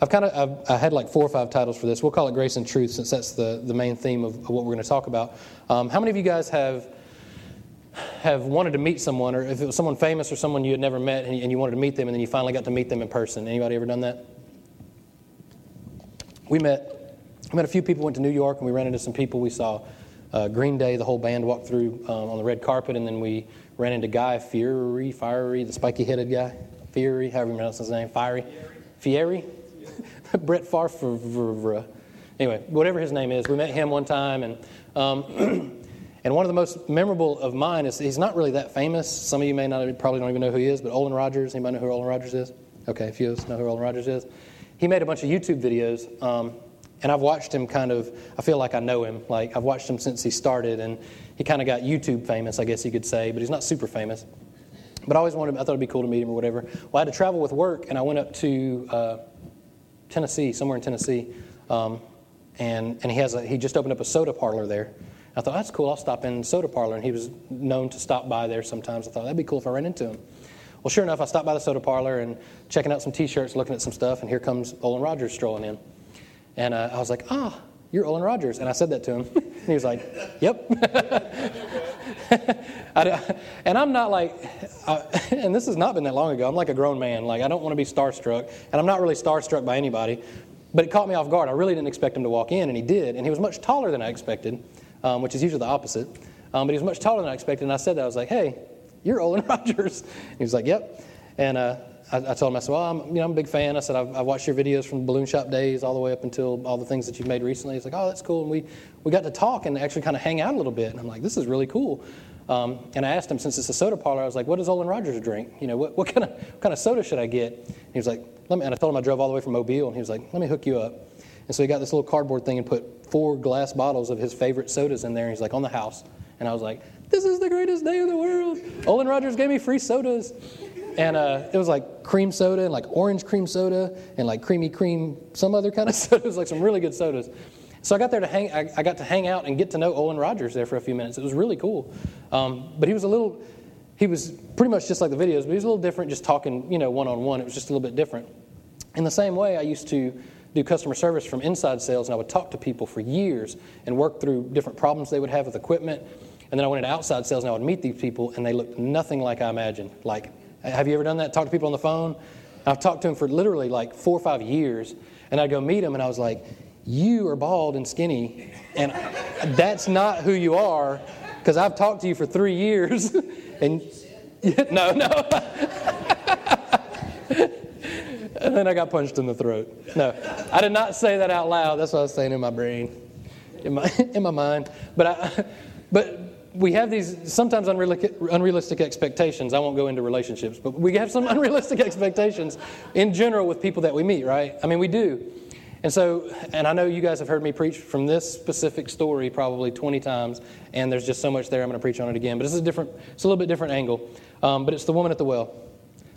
I've kind of I've, I had like four or five titles for this. We'll call it Grace and Truth since that's the, the main theme of, of what we're going to talk about. Um, how many of you guys have have wanted to meet someone, or if it was someone famous or someone you had never met and you, and you wanted to meet them, and then you finally got to meet them in person? Anybody ever done that? We met. We met a few people. Went to New York, and we ran into some people. We saw uh, Green Day, the whole band walked through um, on the red carpet, and then we ran into Guy Fury, Fiery, the spiky-headed guy, Fury, however you pronounce his name, Fiery, Fieri. Brett Favre. Anyway, whatever his name is, we met him one time, and um, and one of the most memorable of mine is he's not really that famous. Some of you may not probably don't even know who he is, but Olan Rogers. Anybody know who Olan Rogers is? Okay, a few of us know who Olan Rogers is. He made a bunch of YouTube videos, um, and I've watched him kind of. I feel like I know him. Like I've watched him since he started, and he kind of got YouTube famous, I guess you could say, but he's not super famous. But I always wanted. I thought it'd be cool to meet him or whatever. Well, I had to travel with work, and I went up to. Uh, Tennessee, somewhere in Tennessee, um, and and he has a, he just opened up a soda parlor there. I thought that's cool. I'll stop in soda parlor, and he was known to stop by there sometimes. I thought that'd be cool if I ran into him. Well, sure enough, I stopped by the soda parlor and checking out some T-shirts, looking at some stuff, and here comes Olan Rogers strolling in, and uh, I was like, ah. You're Olan Rogers. And I said that to him. and he was like, Yep. and I'm not like, uh, and this has not been that long ago. I'm like a grown man. Like, I don't want to be starstruck. And I'm not really starstruck by anybody. But it caught me off guard. I really didn't expect him to walk in, and he did. And he was much taller than I expected, um, which is usually the opposite. Um, but he was much taller than I expected. And I said that. I was like, Hey, you're Olan Rogers. he was like, Yep. And uh, I, I, told him, I said, well, I'm, you know, I'm a big fan. I said, I've, I've, watched your videos from Balloon Shop days all the way up until all the things that you've made recently. He's like, oh, that's cool. And we, we got to talk and actually kind of hang out a little bit. And I'm like, this is really cool. Um, and I asked him, since it's a soda parlor, I was like, what does Olan Rogers drink? You know, what, what, kind of, what kind of soda should I get? And he was like, let me, and I told him I drove all the way from Mobile, and he was like, let me hook you up. And so he got this little cardboard thing and put four glass bottles of his favorite sodas in there. And he's like, on the house. And I was like, this is the greatest day of the world. Olan Rogers gave me free sodas. And uh, it was like cream soda and like orange cream soda and like creamy cream, some other kind of soda. It was like some really good sodas. So I got there to hang. I, I, got to hang out and get to know Olan Rogers there for a few minutes. It was really cool. Um, but he was a little. He was pretty much just like the videos, but he was a little different. Just talking, you know, one on one. It was just a little bit different. In the same way, I used to do customer service from inside sales, and I would talk to people for years and work through different problems they would have with equipment. And then I went into outside sales, and I would meet these people, and they looked nothing like I imagined. Like have you ever done that? Talk to people on the phone? I've talked to them for literally like four or five years, and I'd go meet them, and I was like, You are bald and skinny, and that's not who you are, because I've talked to you for three years. and no, no. and then I got punched in the throat. No, I did not say that out loud. That's what I was saying in my brain, in my, in my mind. But, I, but we have these sometimes unrealistic expectations. I won't go into relationships, but we have some unrealistic expectations in general with people that we meet, right? I mean, we do. And so, and I know you guys have heard me preach from this specific story probably 20 times, and there's just so much there. I'm going to preach on it again, but this is a different. It's a little bit different angle. Um, but it's the woman at the well,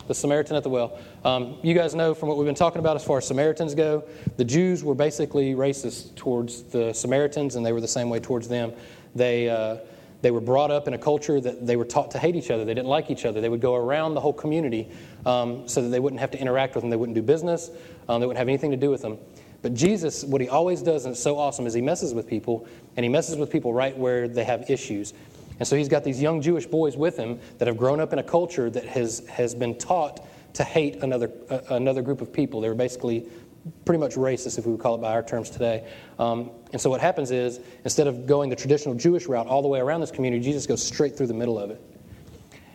the Samaritan at the well. Um, you guys know from what we've been talking about as far as Samaritans go, the Jews were basically racist towards the Samaritans, and they were the same way towards them. They uh, they were brought up in a culture that they were taught to hate each other. They didn't like each other. They would go around the whole community um, so that they wouldn't have to interact with them. They wouldn't do business. Um, they wouldn't have anything to do with them. But Jesus, what he always does, and it's so awesome, is he messes with people, and he messes with people right where they have issues. And so he's got these young Jewish boys with him that have grown up in a culture that has, has been taught to hate another, uh, another group of people. They were basically pretty much racist, if we would call it by our terms today. Um, and so what happens is, instead of going the traditional Jewish route all the way around this community, Jesus goes straight through the middle of it.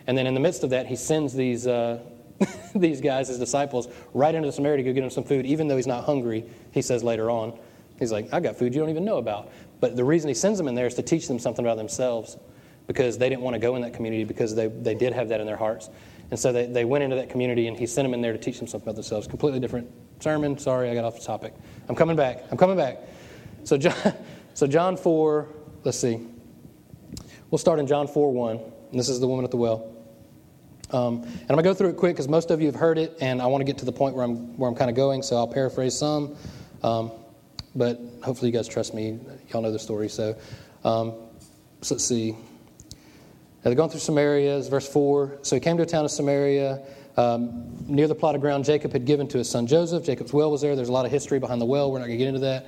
And then in the midst of that, he sends these, uh, these guys, his disciples, right into the Samaria to go get him some food, even though he's not hungry, he says later on. He's like, I got food you don't even know about. But the reason he sends them in there is to teach them something about themselves because they didn't want to go in that community because they, they did have that in their hearts. And so they, they went into that community and he sent them in there to teach them something about themselves. Completely different sermon. Sorry, I got off the topic. I'm coming back. I'm coming back. So John, so John 4, let's see. We'll start in John 4 1. And this is the woman at the well. Um, and I'm going to go through it quick because most of you have heard it, and I want to get to the point where I'm, where I'm kind of going, so I'll paraphrase some. Um, but hopefully, you guys trust me. Y'all know the story. So, um, so let's see. Now they're going through Samaria, verse 4. So he came to a town of Samaria Um, near the plot of ground Jacob had given to his son Joseph. Jacob's well was there. There's a lot of history behind the well. We're not going to get into that.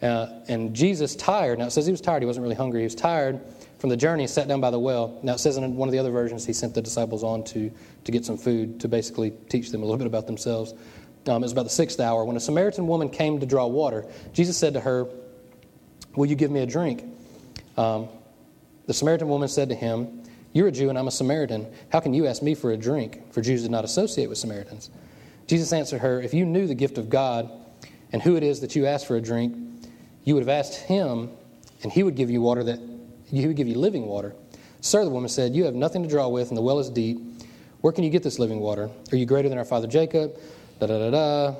Uh, and Jesus, tired, now it says he was tired. He wasn't really hungry. He was tired from the journey, sat down by the well. Now it says in one of the other versions, he sent the disciples on to, to get some food to basically teach them a little bit about themselves. Um, it was about the sixth hour. When a Samaritan woman came to draw water, Jesus said to her, Will you give me a drink? Um, the Samaritan woman said to him, You're a Jew and I'm a Samaritan. How can you ask me for a drink? For Jews did not associate with Samaritans. Jesus answered her, If you knew the gift of God and who it is that you ask for a drink, you would have asked him, and he would give you water that he would give you living water. Sir, the woman said, You have nothing to draw with, and the well is deep. Where can you get this living water? Are you greater than our father Jacob? Da da da da.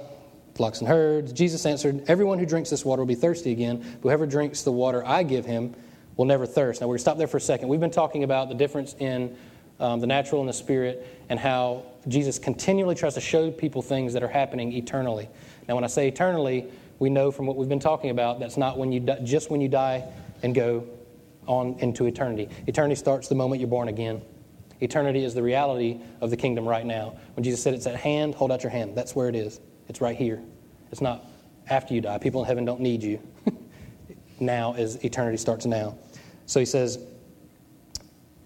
Flocks and herds. Jesus answered, Everyone who drinks this water will be thirsty again. Whoever drinks the water I give him will never thirst. Now, we're going to stop there for a second. We've been talking about the difference in um, the natural and the spirit and how Jesus continually tries to show people things that are happening eternally. Now, when I say eternally, we know from what we've been talking about that's not when you di- just when you die and go on into eternity. Eternity starts the moment you're born again. Eternity is the reality of the kingdom right now. When Jesus said it's at hand, hold out your hand. That's where it is. It's right here. It's not after you die. People in heaven don't need you. Now as eternity starts now. So he says,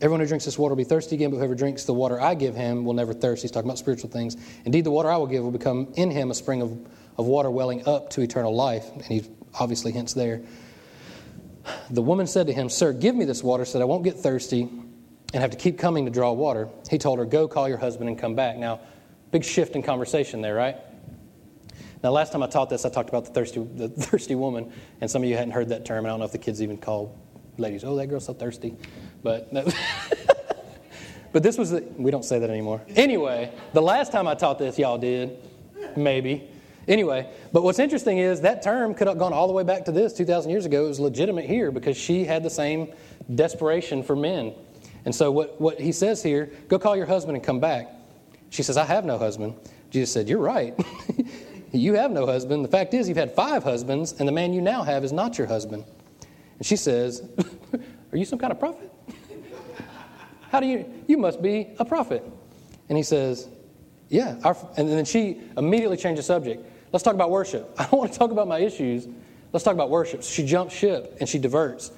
Everyone who drinks this water will be thirsty again, but whoever drinks the water I give him will never thirst. He's talking about spiritual things. Indeed, the water I will give will become in him a spring of, of water welling up to eternal life. And he obviously hints there. The woman said to him, Sir, give me this water so that I won't get thirsty and have to keep coming to draw water. He told her, Go call your husband and come back. Now, big shift in conversation there, right? Now, last time I taught this, I talked about the thirsty, the thirsty woman, and some of you hadn't heard that term. I don't know if the kids even call ladies, oh, that girl's so thirsty. But, but this was, the, we don't say that anymore. Anyway, the last time I taught this, y'all did, maybe. Anyway, but what's interesting is that term could have gone all the way back to this 2,000 years ago. It was legitimate here because she had the same desperation for men. And so what, what he says here, go call your husband and come back. She says, I have no husband. Jesus said, You're right. you have no husband. The fact is, you've had five husbands, and the man you now have is not your husband. And she says, Are you some kind of prophet? How do you, you must be a prophet. And he says, Yeah. Our, and then she immediately changed the subject. Let's talk about worship. I don't want to talk about my issues. Let's talk about worship. So she jumps ship and she diverts.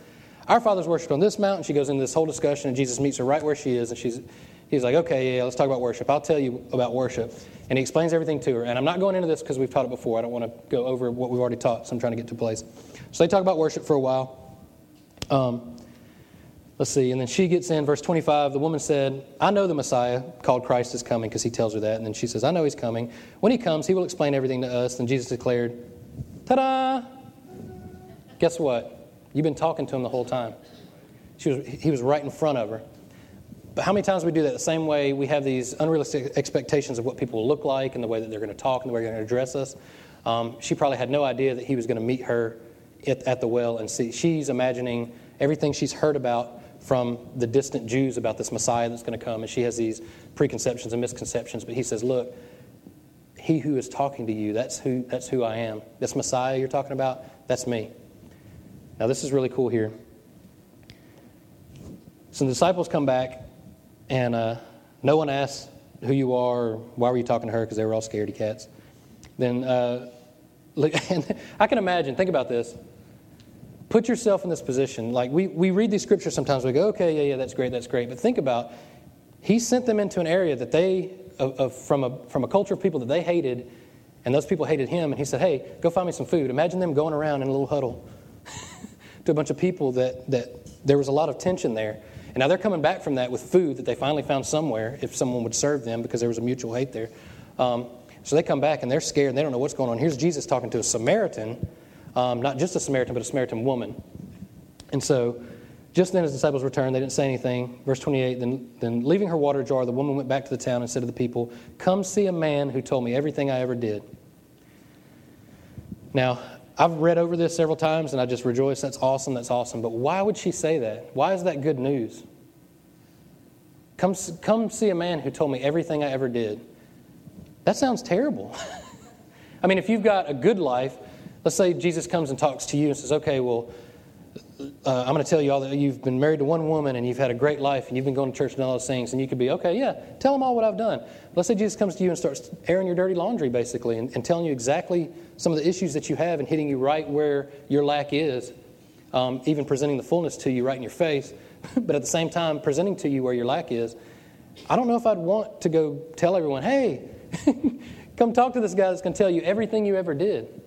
Our fathers worshiped on this mountain. She goes into this whole discussion, and Jesus meets her right where she is, and she's, he's like, okay, yeah, let's talk about worship. I'll tell you about worship. And he explains everything to her. And I'm not going into this because we've taught it before. I don't want to go over what we've already taught, so I'm trying to get to place. So they talk about worship for a while. Um, let's see. And then she gets in, verse 25. The woman said, I know the Messiah called Christ is coming because he tells her that. And then she says, I know he's coming. When he comes, he will explain everything to us. Then Jesus declared, Ta da! Guess what? You've been talking to him the whole time. She was, he was right in front of her. But how many times we do that the same way we have these unrealistic expectations of what people will look like and the way that they're going to talk and the way they're going to address us? Um, she probably had no idea that he was going to meet her at, at, the well and see. She's imagining everything she's heard about from the distant Jews about this Messiah that's going to come, and she has these preconceptions and misconceptions. But he says, Look, he who is talking to you, that's who, that's who I am. This Messiah you're talking about, that's me. Now, this is really cool here. So the disciples come back, and uh, no one asks who you are why were you talking to her because they were all scaredy cats. Then, uh, I can imagine, think about this. Put yourself in this position. Like, we, we read these scriptures sometimes, we go, okay, yeah, yeah, that's great, that's great. But think about, he sent them into an area that they, of, of, from, a, from a culture of people that they hated, and those people hated him, and he said, hey, go find me some food. Imagine them going around in a little huddle to a bunch of people that, that there was a lot of tension there. And now they're coming back from that with food that they finally found somewhere, if someone would serve them, because there was a mutual hate there. Um, so they come back and they're scared and they don't know what's going on. Here's Jesus talking to a Samaritan, um, not just a Samaritan, but a Samaritan woman. And so just then his disciples returned. They didn't say anything. Verse 28 then, then leaving her water jar, the woman went back to the town and said to the people, Come see a man who told me everything I ever did. Now, I've read over this several times and I just rejoice. That's awesome. That's awesome. But why would she say that? Why is that good news? Come, come see a man who told me everything I ever did. That sounds terrible. I mean, if you've got a good life, let's say Jesus comes and talks to you and says, okay, well, uh, I'm going to tell you all that you've been married to one woman and you've had a great life and you've been going to church and all those things, and you could be, okay, yeah, tell them all what I've done. Let's say Jesus comes to you and starts airing your dirty laundry, basically, and, and telling you exactly some of the issues that you have and hitting you right where your lack is, um, even presenting the fullness to you right in your face, but at the same time, presenting to you where your lack is. I don't know if I'd want to go tell everyone, hey, come talk to this guy that's going to tell you everything you ever did.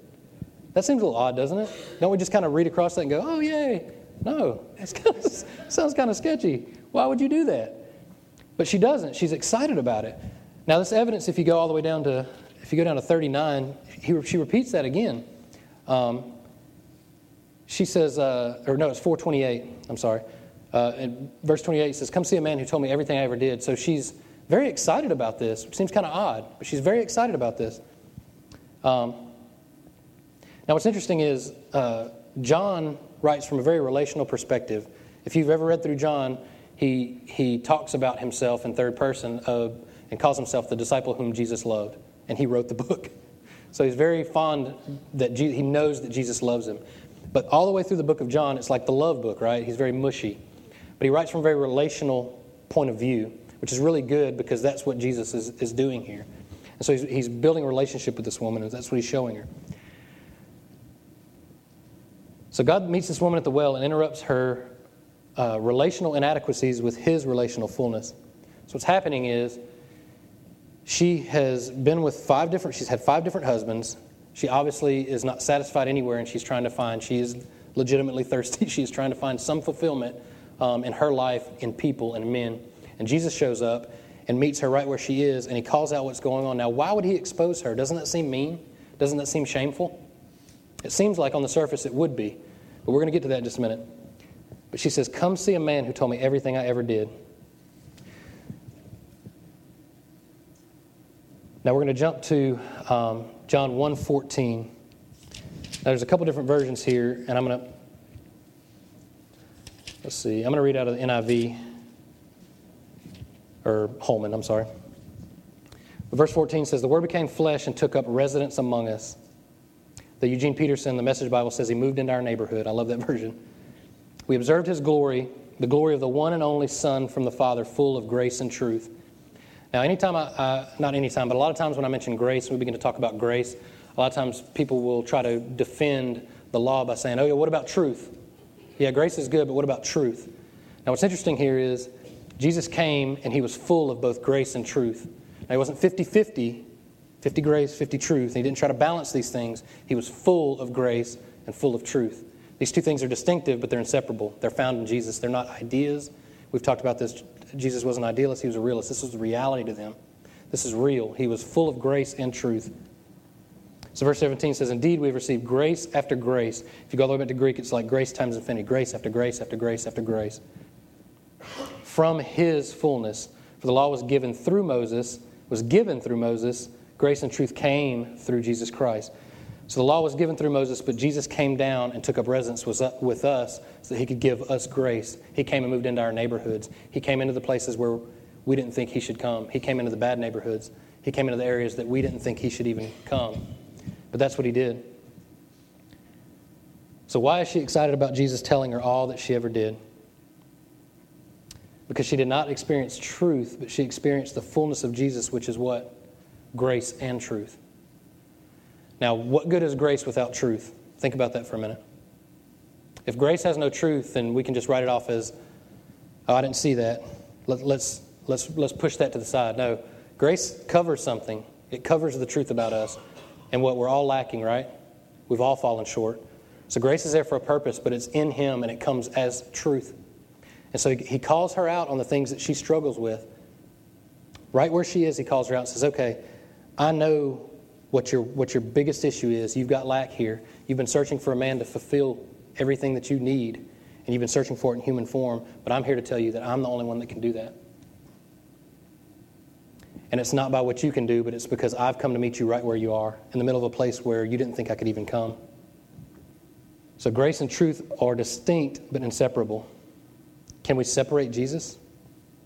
That seems a little odd, doesn't it? Don't we just kind of read across that and go, oh, yay? No, it kind of, sounds kind of sketchy. Why would you do that? But she doesn't. She's excited about it. Now, this evidence, if you go all the way down to, if you go down to 39, he, she repeats that again. Um, she says, uh, or no, it's 428. I'm sorry. Uh, in verse 28 says, Come see a man who told me everything I ever did. So she's very excited about this, which seems kind of odd, but she's very excited about this. Um, now, what's interesting is uh, John writes from a very relational perspective. If you've ever read through John, he, he talks about himself in third person of, and calls himself the disciple whom Jesus loved. And he wrote the book. So he's very fond that Je- he knows that Jesus loves him. But all the way through the book of John, it's like the love book, right? He's very mushy. But he writes from a very relational point of view, which is really good because that's what Jesus is, is doing here. And so he's, he's building a relationship with this woman, and that's what he's showing her. So God meets this woman at the well and interrupts her uh, relational inadequacies with his relational fullness. So what's happening is she has been with five different, she's had five different husbands. She obviously is not satisfied anywhere and she's trying to find, she is legitimately thirsty. She's trying to find some fulfillment um, in her life, in people, and men. And Jesus shows up and meets her right where she is and he calls out what's going on. Now, why would he expose her? Doesn't that seem mean? Doesn't that seem shameful? It seems like on the surface it would be, but we're going to get to that in just a minute. But she says, Come see a man who told me everything I ever did. Now we're going to jump to um, John 1.14. Now there's a couple different versions here, and I'm going to, let's see, I'm going to read out of the NIV, or Holman, I'm sorry. Verse 14 says, The Word became flesh and took up residence among us. The Eugene Peterson, the Message Bible says he moved into our neighborhood. I love that version. We observed his glory, the glory of the one and only Son from the Father, full of grace and truth. Now, anytime I, uh, not anytime, but a lot of times when I mention grace, we begin to talk about grace, a lot of times people will try to defend the law by saying, oh, yeah, what about truth? Yeah, grace is good, but what about truth? Now, what's interesting here is Jesus came and he was full of both grace and truth. Now, he wasn't 50 50, 50 grace, 50 truth. He didn't try to balance these things. He was full of grace and full of truth. These two things are distinctive, but they're inseparable. They're found in Jesus. They're not ideas. We've talked about this. Jesus was an idealist, he was a realist. This was reality to them. This is real. He was full of grace and truth. So, verse 17 says, Indeed, we have received grace after grace. If you go all the way back to Greek, it's like grace times infinity grace after grace after grace after grace. From his fullness. For the law was given through Moses, was given through Moses, Grace and truth came through Jesus Christ. So the law was given through Moses, but Jesus came down and took up residence with us so that he could give us grace. He came and moved into our neighborhoods. He came into the places where we didn't think he should come. He came into the bad neighborhoods. He came into the areas that we didn't think he should even come. But that's what he did. So, why is she excited about Jesus telling her all that she ever did? Because she did not experience truth, but she experienced the fullness of Jesus, which is what? grace and truth. Now, what good is grace without truth? Think about that for a minute. If grace has no truth, then we can just write it off as, oh, I didn't see that. Let, let's, let's, let's push that to the side. No, grace covers something, it covers the truth about us and what we're all lacking, right? We've all fallen short. So grace is there for a purpose, but it's in Him and it comes as truth. And so He calls her out on the things that she struggles with. Right where she is, He calls her out and says, okay, I know what your, what your biggest issue is. You've got lack here. You've been searching for a man to fulfill everything that you need, and you've been searching for it in human form, but I'm here to tell you that I'm the only one that can do that. And it's not by what you can do, but it's because I've come to meet you right where you are, in the middle of a place where you didn't think I could even come. So grace and truth are distinct but inseparable. Can we separate Jesus?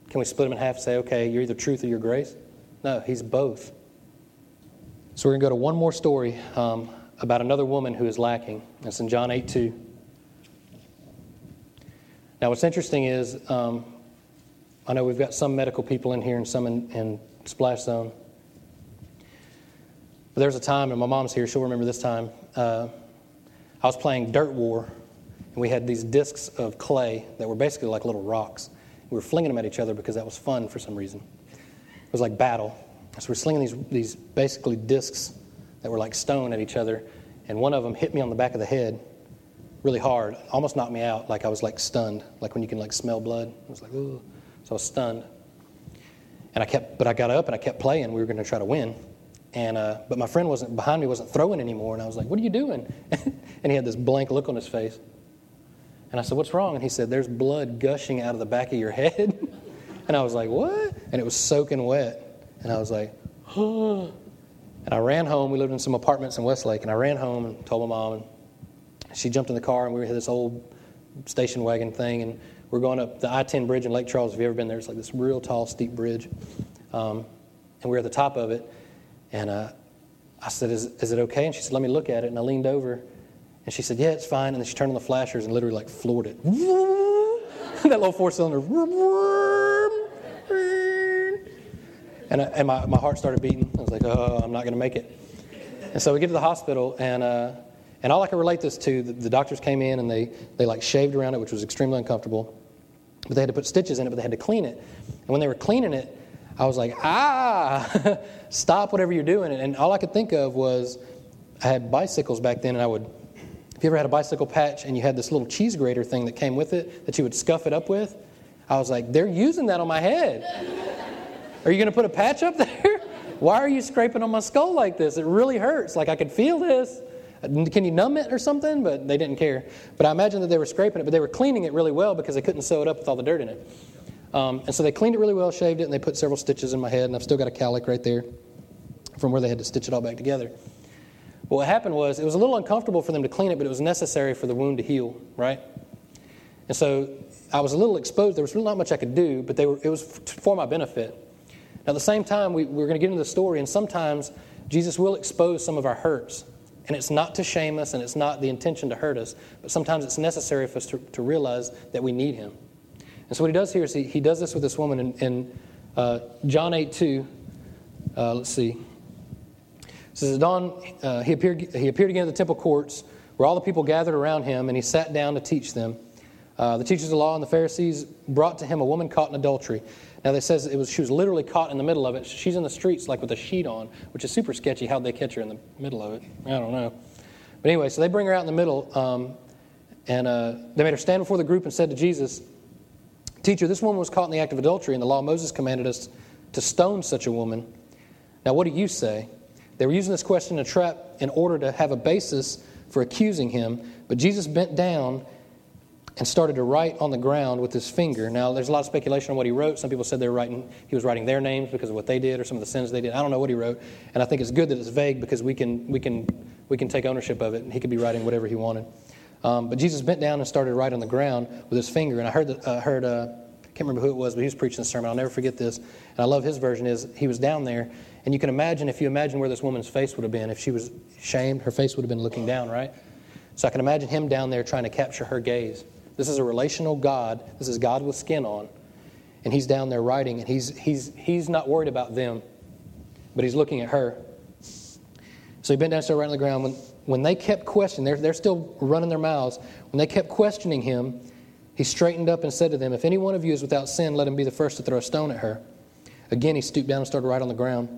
Can we split him in half and say, okay, you're either truth or you're grace? No, he's both. So we're going to go to one more story um, about another woman who is lacking. It's in John 8 2. Now, what's interesting is um, I know we've got some medical people in here and some in, in Splash Zone. But there was a time, and my mom's here, she'll remember this time. Uh, I was playing Dirt War, and we had these discs of clay that were basically like little rocks. We were flinging them at each other because that was fun for some reason. It was like battle. So we're slinging these, these basically discs that were like stone at each other, and one of them hit me on the back of the head really hard, almost knocked me out, like I was like stunned, like when you can like smell blood. I was like, ooh. So I was stunned. And I kept, but I got up and I kept playing. We were going to try to win. And, uh, but my friend wasn't behind me, wasn't throwing anymore. And I was like, what are you doing? and he had this blank look on his face. And I said, what's wrong? And he said, there's blood gushing out of the back of your head. and I was like, what? And it was soaking wet. And I was like, huh. And I ran home. We lived in some apartments in Westlake. And I ran home and told my mom. And she jumped in the car, and we had this old station wagon thing. And we're going up the I 10 bridge in Lake Charles. If you've ever been there, it's like this real tall, steep bridge. Um, and we are at the top of it. And uh, I said, is, is it okay? And she said, Let me look at it. And I leaned over. And she said, Yeah, it's fine. And then she turned on the flashers and literally like floored it. that little four cylinder. And, I, and my, my heart started beating. I was like, Oh, I'm not going to make it. And so we get to the hospital, and uh, and all I can relate this to, the, the, doctors came in and they, they like shaved around it, which was extremely uncomfortable. But they had to put stitches in it, but they had to clean it. And when they were cleaning it, I was like, ah, stop whatever you're doing. And all I could think of was I had bicycles back then, and I would, if you ever had a bicycle patch and you had this little cheese grater thing that came with it that you would scuff it up with, I was like, they're using that on my head. Are you going to put a patch up there? Why are you scraping on my skull like this? It really hurts. Like I could feel this. Can you numb it or something? But they didn't care. But I imagine that they were scraping it, but they were cleaning it really well because they couldn't sew it up with all the dirt in it. Um, and so they cleaned it really well, shaved it, and they put several stitches in my head, and I've still got a calic right there from where they had to stitch it all back together. But what happened was it was a little uncomfortable for them to clean it, but it was necessary for the wound to heal, right? And so I was a little exposed. There was really not much I could do, but were, it was for my benefit. Now, at the same time, we, we're going to get into the story, and sometimes Jesus will expose some of our hurts and it's not to shame us and it's not the intention to hurt us, but sometimes it's necessary for us to, to realize that we need Him. And so what He does here is He, he does this with this woman in, in uh, John 8 2. Uh, let's see. It says, Dawn, uh, he, appeared, he appeared again at the temple courts where all the people gathered around him, and he sat down to teach them. Uh, the teachers of the law and the Pharisees brought to him a woman caught in adultery. Now, they says it was, she was literally caught in the middle of it. She's in the streets, like with a sheet on, which is super sketchy. How'd they catch her in the middle of it? I don't know. But anyway, so they bring her out in the middle, um, and uh, they made her stand before the group and said to Jesus, Teacher, this woman was caught in the act of adultery, and the law of Moses commanded us to stone such a woman. Now, what do you say? They were using this question to trap in order to have a basis for accusing him, but Jesus bent down and started to write on the ground with his finger. Now, there's a lot of speculation on what he wrote. Some people said they were writing, he was writing their names because of what they did or some of the sins they did. I don't know what he wrote, and I think it's good that it's vague because we can we can we can take ownership of it, and he could be writing whatever he wanted. Um, but Jesus bent down and started to write on the ground with his finger, and I heard uh, heard uh, I can't remember who it was, but he was preaching the sermon. I'll never forget this, and I love his version. Is he was down there, and you can imagine if you imagine where this woman's face would have been if she was shamed, her face would have been looking down, right? So I can imagine him down there trying to capture her gaze. This is a relational God. This is God with skin on. And he's down there writing, and he's, he's, he's not worried about them, but he's looking at her. So he bent down and started writing on the ground. When, when they kept questioning, they're, they're still running their mouths. When they kept questioning him, he straightened up and said to them, If any one of you is without sin, let him be the first to throw a stone at her. Again, he stooped down and started writing on the ground.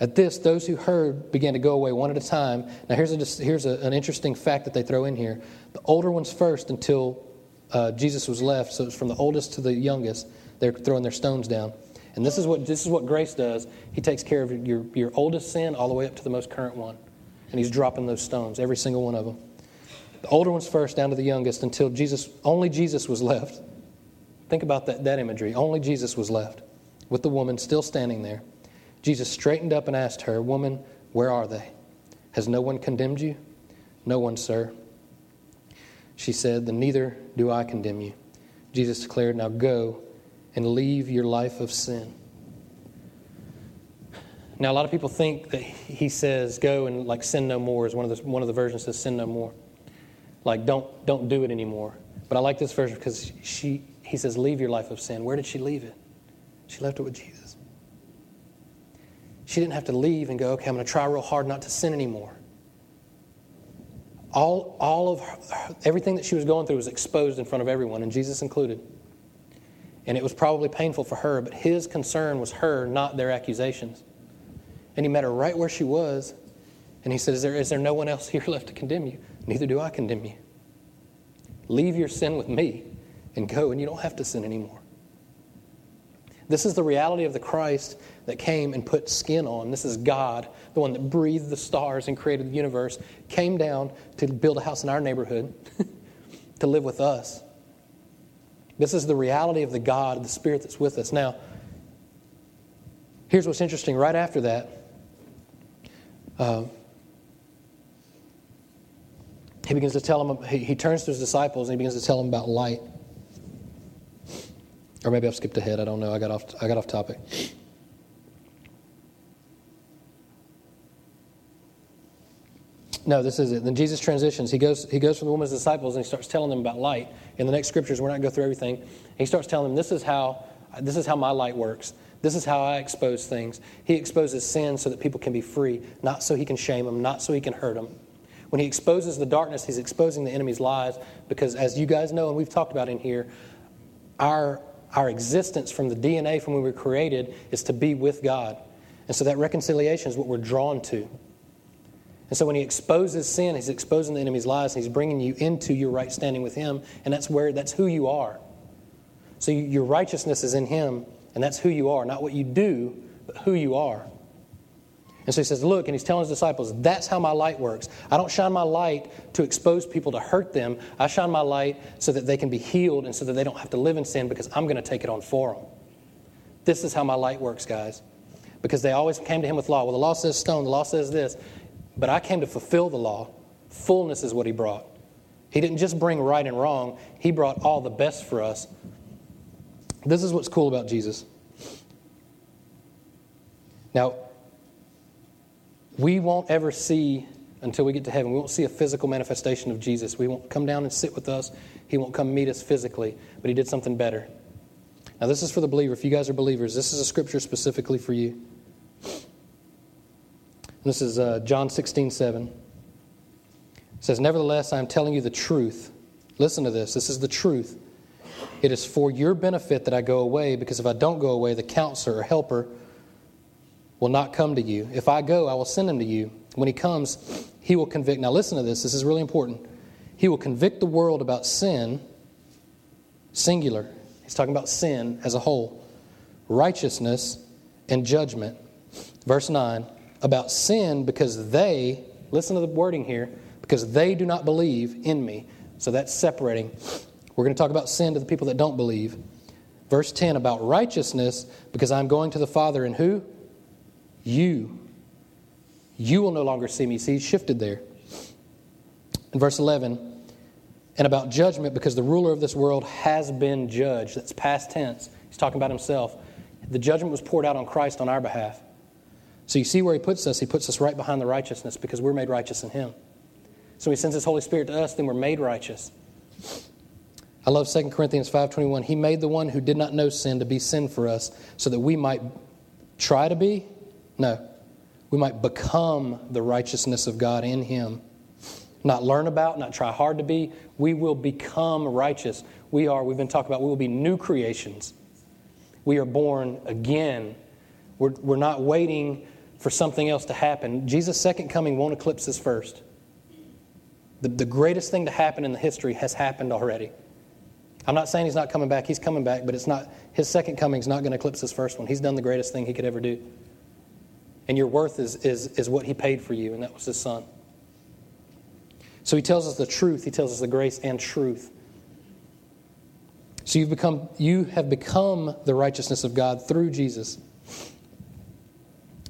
At this, those who heard began to go away one at a time. Now, here's, a, here's a, an interesting fact that they throw in here. The older ones first until uh, Jesus was left, so it's from the oldest to the youngest. They're throwing their stones down. And this is what, this is what grace does. He takes care of your, your oldest sin all the way up to the most current one. And he's dropping those stones, every single one of them. The older ones first, down to the youngest, until Jesus, only Jesus was left. Think about that, that imagery. Only Jesus was left, with the woman still standing there. Jesus straightened up and asked her, Woman, where are they? Has no one condemned you? No one, sir. She said, Then neither do I condemn you. Jesus declared, Now go and leave your life of sin. Now, a lot of people think that he says, Go and like sin no more, is one of the, one of the versions says, Sin no more. Like, don't, don't do it anymore. But I like this version because she, he says, Leave your life of sin. Where did she leave it? She left it with Jesus. She didn't have to leave and go, Okay, I'm going to try real hard not to sin anymore. All, all of her, everything that she was going through was exposed in front of everyone, and Jesus included. And it was probably painful for her, but his concern was her, not their accusations. And he met her right where she was, and he said, Is there, is there no one else here left to condemn you? Neither do I condemn you. Leave your sin with me and go, and you don't have to sin anymore. This is the reality of the Christ that came and put skin on. This is God, the one that breathed the stars and created the universe, came down to build a house in our neighborhood, to live with us. This is the reality of the God, the Spirit that's with us. Now, here's what's interesting. Right after that, uh, he begins to tell them, he, he turns to his disciples and he begins to tell them about light. Or maybe I've skipped ahead. I don't know. I got off, I got off topic. No, this is it. Then Jesus transitions. He goes, he goes from the woman's disciples and he starts telling them about light. In the next scriptures, we're not going to go through everything. He starts telling them, this is how, this is how my light works. This is how I expose things. He exposes sin so that people can be free, not so he can shame them, not so he can hurt them. When he exposes the darkness, he's exposing the enemy's lies because, as you guys know, and we've talked about in here, our, our existence from the DNA from when we were created is to be with God. And so that reconciliation is what we're drawn to. And so when he exposes sin, he's exposing the enemy's lies, and he's bringing you into your right standing with him, and that's where that's who you are. So your righteousness is in him, and that's who you are, not what you do, but who you are. And so he says, Look, and he's telling his disciples, that's how my light works. I don't shine my light to expose people to hurt them. I shine my light so that they can be healed and so that they don't have to live in sin because I'm going to take it on for them. This is how my light works, guys. Because they always came to him with law. Well, the law says stone, the law says this. But I came to fulfill the law. Fullness is what he brought. He didn't just bring right and wrong, he brought all the best for us. This is what's cool about Jesus. Now, we won't ever see until we get to heaven. We won't see a physical manifestation of Jesus. We won't come down and sit with us. He won't come meet us physically, but He did something better. Now, this is for the believer. If you guys are believers, this is a scripture specifically for you. This is uh, John 16, 7. It says, Nevertheless, I am telling you the truth. Listen to this. This is the truth. It is for your benefit that I go away, because if I don't go away, the counselor or helper will not come to you. If I go, I will send him to you. When he comes, he will convict. Now, listen to this. This is really important. He will convict the world about sin, singular. He's talking about sin as a whole, righteousness, and judgment. Verse 9 about sin because they, listen to the wording here, because they do not believe in me. So that's separating. We're going to talk about sin to the people that don't believe. Verse 10 about righteousness because I'm going to the Father and who? You. You will no longer see me. See, he's shifted there. In verse 11, and about judgment because the ruler of this world has been judged. That's past tense. He's talking about himself. The judgment was poured out on Christ on our behalf. So you see where he puts us? He puts us right behind the righteousness because we're made righteous in him. So he sends his Holy Spirit to us, then we're made righteous. I love 2 Corinthians 5:21. He made the one who did not know sin to be sin for us so that we might try to be no. We might become the righteousness of God in him. Not learn about, not try hard to be. We will become righteous. We are, we've been talking about, we will be new creations. We are born again. We're, we're not waiting for something else to happen. Jesus' second coming won't eclipse his first. The, the greatest thing to happen in the history has happened already. I'm not saying he's not coming back, he's coming back, but it's not his second coming is not going to eclipse his first one. He's done the greatest thing he could ever do. And your worth is, is, is what he paid for you, and that was his son. So he tells us the truth, he tells us the grace and truth. So you've become you have become the righteousness of God through Jesus.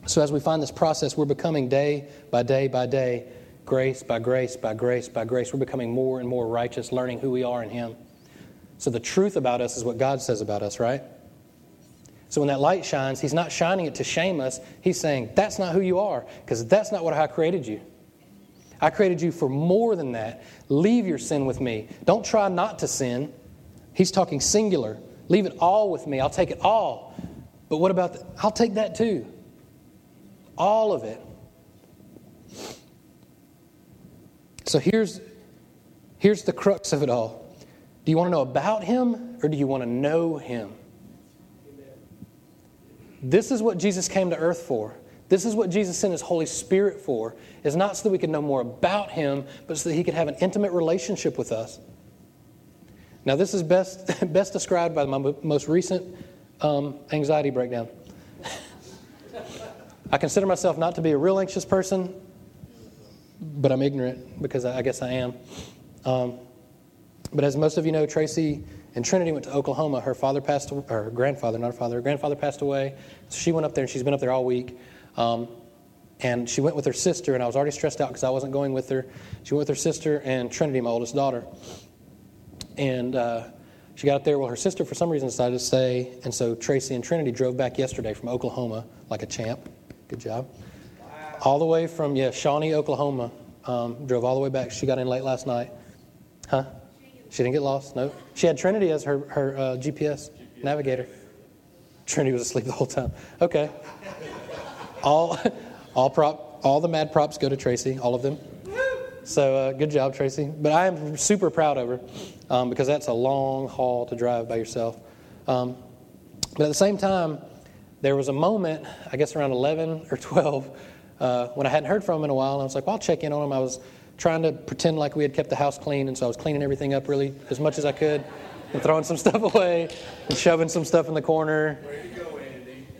So as we find this process, we're becoming day by day by day, grace by grace by grace by grace. We're becoming more and more righteous, learning who we are in Him. So the truth about us is what God says about us, right? So when that light shines, He's not shining it to shame us. He's saying, That's not who you are, because that's not what I created you. I created you for more than that. Leave your sin with me. Don't try not to sin. He's talking singular. Leave it all with me. I'll take it all. But what about, the, I'll take that too. All of it. So here's, here's the crux of it all. Do you want to know about him or do you want to know him? This is what Jesus came to earth for. This is what Jesus sent his Holy Spirit for. Is not so that we could know more about him, but so that he could have an intimate relationship with us. Now, this is best, best described by my most recent um, anxiety breakdown. I consider myself not to be a real anxious person, but I'm ignorant because I, guess I am. Um, but as most of you know, Tracy and Trinity went to Oklahoma. Her father passed, or her grandfather, not her father, her grandfather passed away. So she went up there and she's been up there all week. Um, and she went with her sister, and I was already stressed out because I wasn't going with her. She went with her sister and Trinity, my oldest daughter. And uh, she got up there. Well, her sister, for some reason, decided to stay. And so Tracy and Trinity drove back yesterday from Oklahoma like a champ. Good job. Wow. All the way from, yeah, Shawnee, Oklahoma. Um, drove all the way back. She got in late last night. Huh? She didn't get lost? No. She had Trinity as her, her uh, GPS, GPS navigator. Trinity was asleep the whole time. Okay. all, all, prop, all the mad props go to Tracy, all of them. So uh, good job, Tracy. But I am super proud of her um, because that's a long haul to drive by yourself. Um, but at the same time, there was a moment, I guess around 11 or 12, uh, when I hadn't heard from him in a while. And I was like, well, I'll check in on him. I was trying to pretend like we had kept the house clean, and so I was cleaning everything up really as much as I could, and throwing some stuff away, and shoving some stuff in the corner.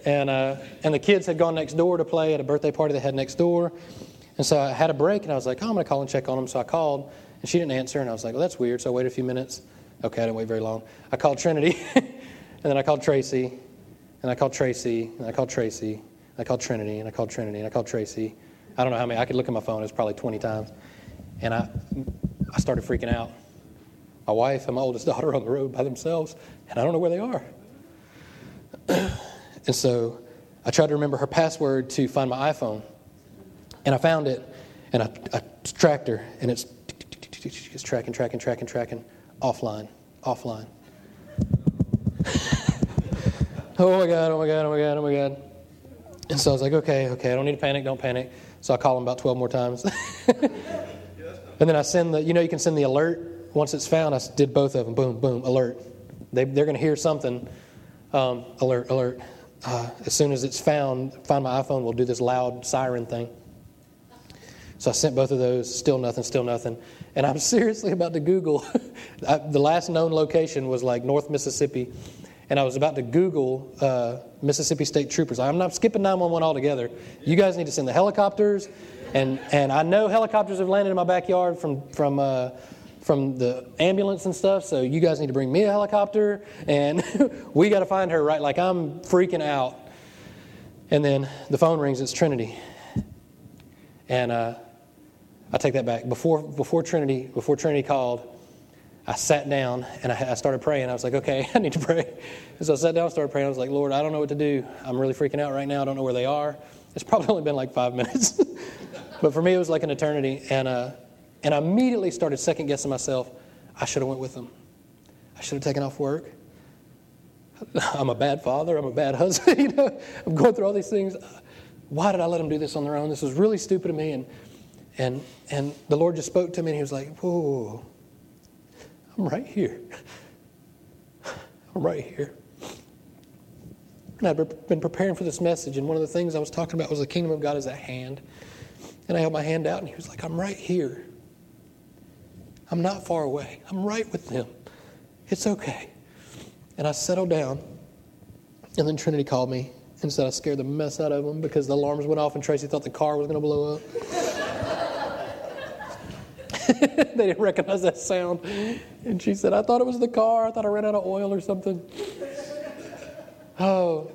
And uh, and the kids had gone next door to play at a birthday party they had next door, and so I had a break, and I was like, oh, I'm to call and check on them. So I called, and she didn't answer, and I was like, well, that's weird. So I waited a few minutes. Okay, I didn't wait very long. I called Trinity, and then I called Tracy, and I called Tracy, and I called Tracy, and I called Trinity, and I called Trinity, and I called Tracy. I don't know how many. I could look at my phone. It was probably 20 times. And I, I started freaking out. My wife and my oldest daughter are on the road by themselves, and I don't know where they are. and so I tried to remember her password to find my iPhone. And I found it, and I, I tracked her, and it's, it's tracking, tracking, tracking, tracking, offline, offline. oh my God, oh my God, oh my God, oh my God. And so I was like, okay, okay, I don't need to panic, don't panic. So I call him about 12 more times. And then I send the, you know, you can send the alert. Once it's found, I did both of them. Boom, boom, alert. They, they're going to hear something. Um, alert, alert. Uh, as soon as it's found, find my iPhone, We'll do this loud siren thing. So I sent both of those. Still nothing, still nothing. And I'm seriously about to Google. I, the last known location was like North Mississippi. And I was about to Google uh, Mississippi State Troopers. I'm not skipping 911 altogether. You guys need to send the helicopters and, and I know helicopters have landed in my backyard from, from, uh, from the ambulance and stuff, so you guys need to bring me a helicopter, and we got to find her, right? Like, I'm freaking out. And then the phone rings, it's Trinity. And uh, I take that back. Before, before, Trinity, before Trinity called, I sat down and I, I, started praying. I was like, okay, I need to pray. And so I sat down and started praying. I was like, Lord, I don't know what to do. I'm really freaking out right now. I don't know where they are. It's probably only been like five minutes. but for me, it was like an eternity. And, uh, and I immediately started second guessing myself. I should have went with them. I should have taken off work. I'm a bad father. I'm a bad husband. you know, I'm going through all these things. Why did I let them do this on their own? This was really stupid of me. And, and, and the Lord just spoke to me, and He was like, Whoa, I'm right here. I'm right here. And I'd been preparing for this message, and one of the things I was talking about was the kingdom of God is at hand. And I held my hand out, and he was like, I'm right here. I'm not far away. I'm right with them. It's okay. And I settled down, and then Trinity called me and said I scared the mess out of them because the alarms went off, and Tracy thought the car was going to blow up. they didn't recognize that sound. And she said, I thought it was the car. I thought I ran out of oil or something. Oh,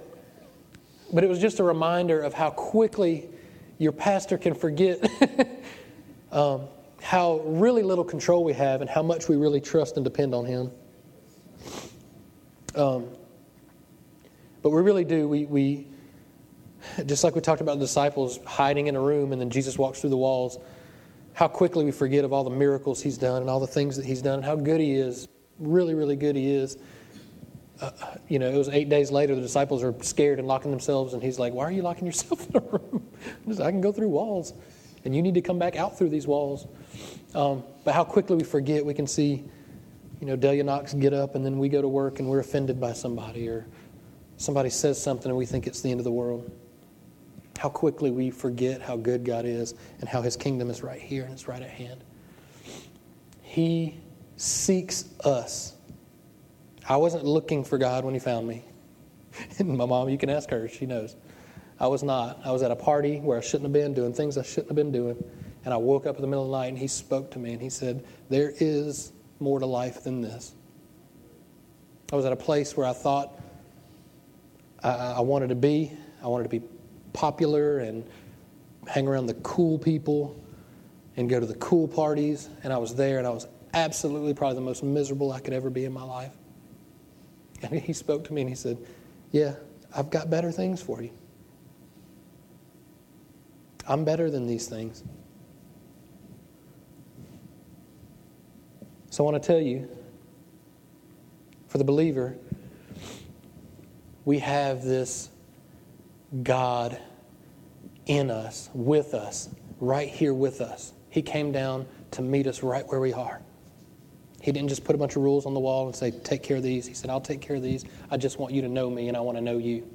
but it was just a reminder of how quickly your pastor can forget um, how really little control we have and how much we really trust and depend on him. Um, but we really do. We, we, just like we talked about the disciples hiding in a room and then Jesus walks through the walls. how quickly we forget of all the miracles he's done and all the things that he's done and how good he is. Really, really good he is. Uh, you know, it was eight days later, the disciples are scared and locking themselves, and he's like, Why are you locking yourself in a room? I can go through walls, and you need to come back out through these walls. Um, but how quickly we forget, we can see, you know, Delia Knox get up, and then we go to work and we're offended by somebody, or somebody says something and we think it's the end of the world. How quickly we forget how good God is and how his kingdom is right here and it's right at hand. He seeks us. I wasn't looking for God when he found me. And my mom, you can ask her, she knows. I was not. I was at a party where I shouldn't have been doing things I shouldn't have been doing. And I woke up in the middle of the night and he spoke to me and he said, There is more to life than this. I was at a place where I thought I, I wanted to be. I wanted to be popular and hang around the cool people and go to the cool parties. And I was there and I was absolutely probably the most miserable I could ever be in my life. And he spoke to me and he said, Yeah, I've got better things for you. I'm better than these things. So I want to tell you, for the believer, we have this God in us, with us, right here with us. He came down to meet us right where we are. He didn't just put a bunch of rules on the wall and say, Take care of these. He said, I'll take care of these. I just want you to know me and I want to know you.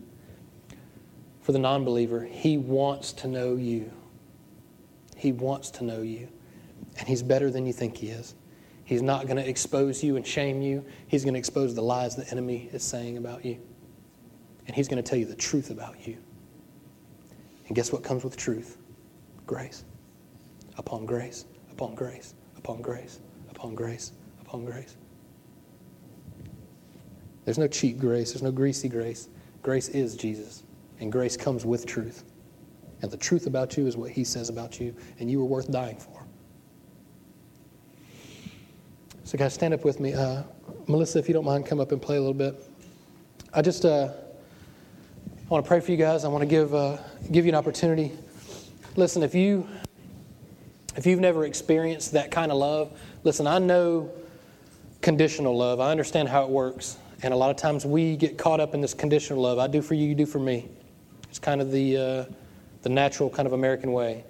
For the non believer, he wants to know you. He wants to know you. And he's better than you think he is. He's not going to expose you and shame you, he's going to expose the lies the enemy is saying about you and He's going to tell you the truth about you. And guess what comes with truth? Grace. Upon grace, upon grace, upon grace, upon grace, upon grace. There's no cheap grace, there's no greasy grace. Grace is Jesus, and grace comes with truth. And the truth about you is what He says about you, and you are worth dying for. So, guys, stand up with me. Uh, Melissa, if you don't mind, come up and play a little bit. I just. Uh, I want to pray for you guys. I want to give, uh, give you an opportunity. Listen, if, you, if you've never experienced that kind of love, listen, I know conditional love. I understand how it works. And a lot of times we get caught up in this conditional love. I do for you, you do for me. It's kind of the, uh, the natural kind of American way.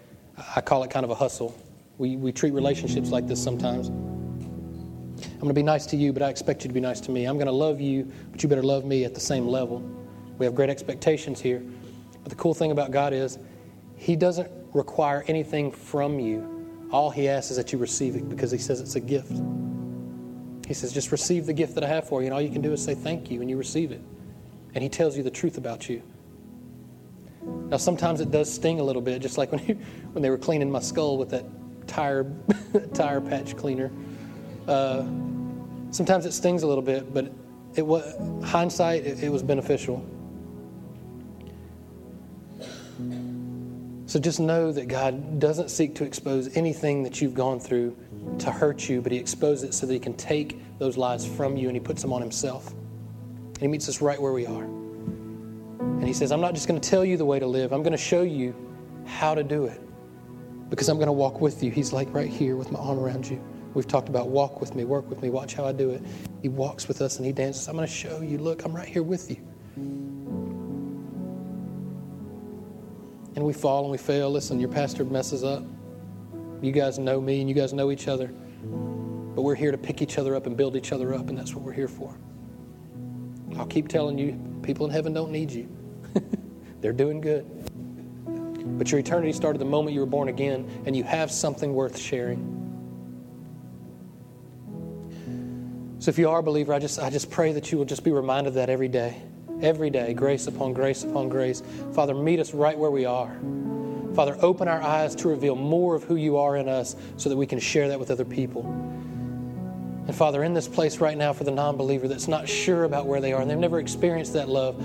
I call it kind of a hustle. We, we treat relationships like this sometimes. I'm going to be nice to you, but I expect you to be nice to me. I'm going to love you, but you better love me at the same level. We have great expectations here. But the cool thing about God is, He doesn't require anything from you. All He asks is that you receive it because He says it's a gift. He says, just receive the gift that I have for you, and all you can do is say thank you, and you receive it. And He tells you the truth about you. Now, sometimes it does sting a little bit, just like when, he, when they were cleaning my skull with that tire, tire patch cleaner. Uh, sometimes it stings a little bit, but it was hindsight, it, it was beneficial. So just know that God doesn't seek to expose anything that you've gone through to hurt you, but He exposes it so that He can take those lies from you and He puts them on Himself. And He meets us right where we are. And He says, I'm not just going to tell you the way to live, I'm going to show you how to do it because I'm going to walk with you. He's like right here with my arm around you. We've talked about walk with me, work with me, watch how I do it. He walks with us and He dances. I'm going to show you, look, I'm right here with you. And we fall and we fail. Listen, your pastor messes up. You guys know me and you guys know each other. But we're here to pick each other up and build each other up, and that's what we're here for. I'll keep telling you, people in heaven don't need you. They're doing good. But your eternity started the moment you were born again, and you have something worth sharing. So if you are a believer, I just, I just pray that you will just be reminded of that every day every day, grace upon grace upon grace. Father, meet us right where we are. Father, open our eyes to reveal more of who you are in us so that we can share that with other people. And Father, in this place right now for the non believer that's not sure about where they are and they've never experienced that love,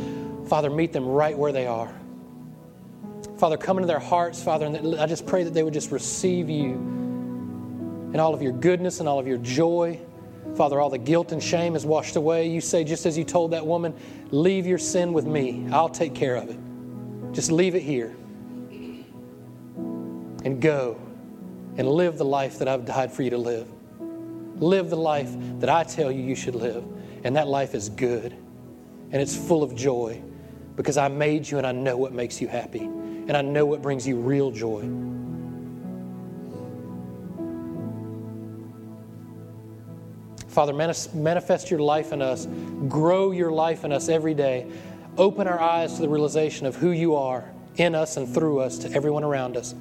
Father, meet them right where they are. Father, come into their hearts, Father, and I just pray that they would just receive you and all of your goodness and all of your joy Father, all the guilt and shame is washed away. You say, just as you told that woman, leave your sin with me. I'll take care of it. Just leave it here and go and live the life that I've died for you to live. Live the life that I tell you you should live. And that life is good and it's full of joy because I made you and I know what makes you happy and I know what brings you real joy. Father, manifest your life in us, grow your life in us every day. Open our eyes to the realization of who you are in us and through us to everyone around us.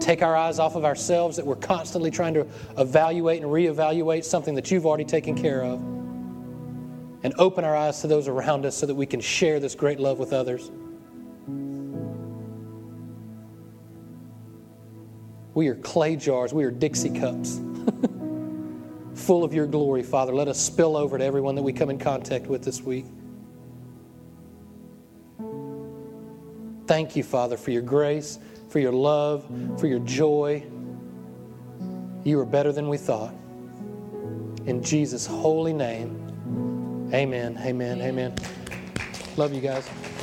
Take our eyes off of ourselves that we're constantly trying to evaluate and reevaluate something that you've already taken care of. And open our eyes to those around us so that we can share this great love with others. We are clay jars, we are Dixie cups. Full of your glory, Father. Let us spill over to everyone that we come in contact with this week. Thank you, Father, for your grace, for your love, for your joy. You are better than we thought. In Jesus' holy name, amen, amen, amen. Love you guys.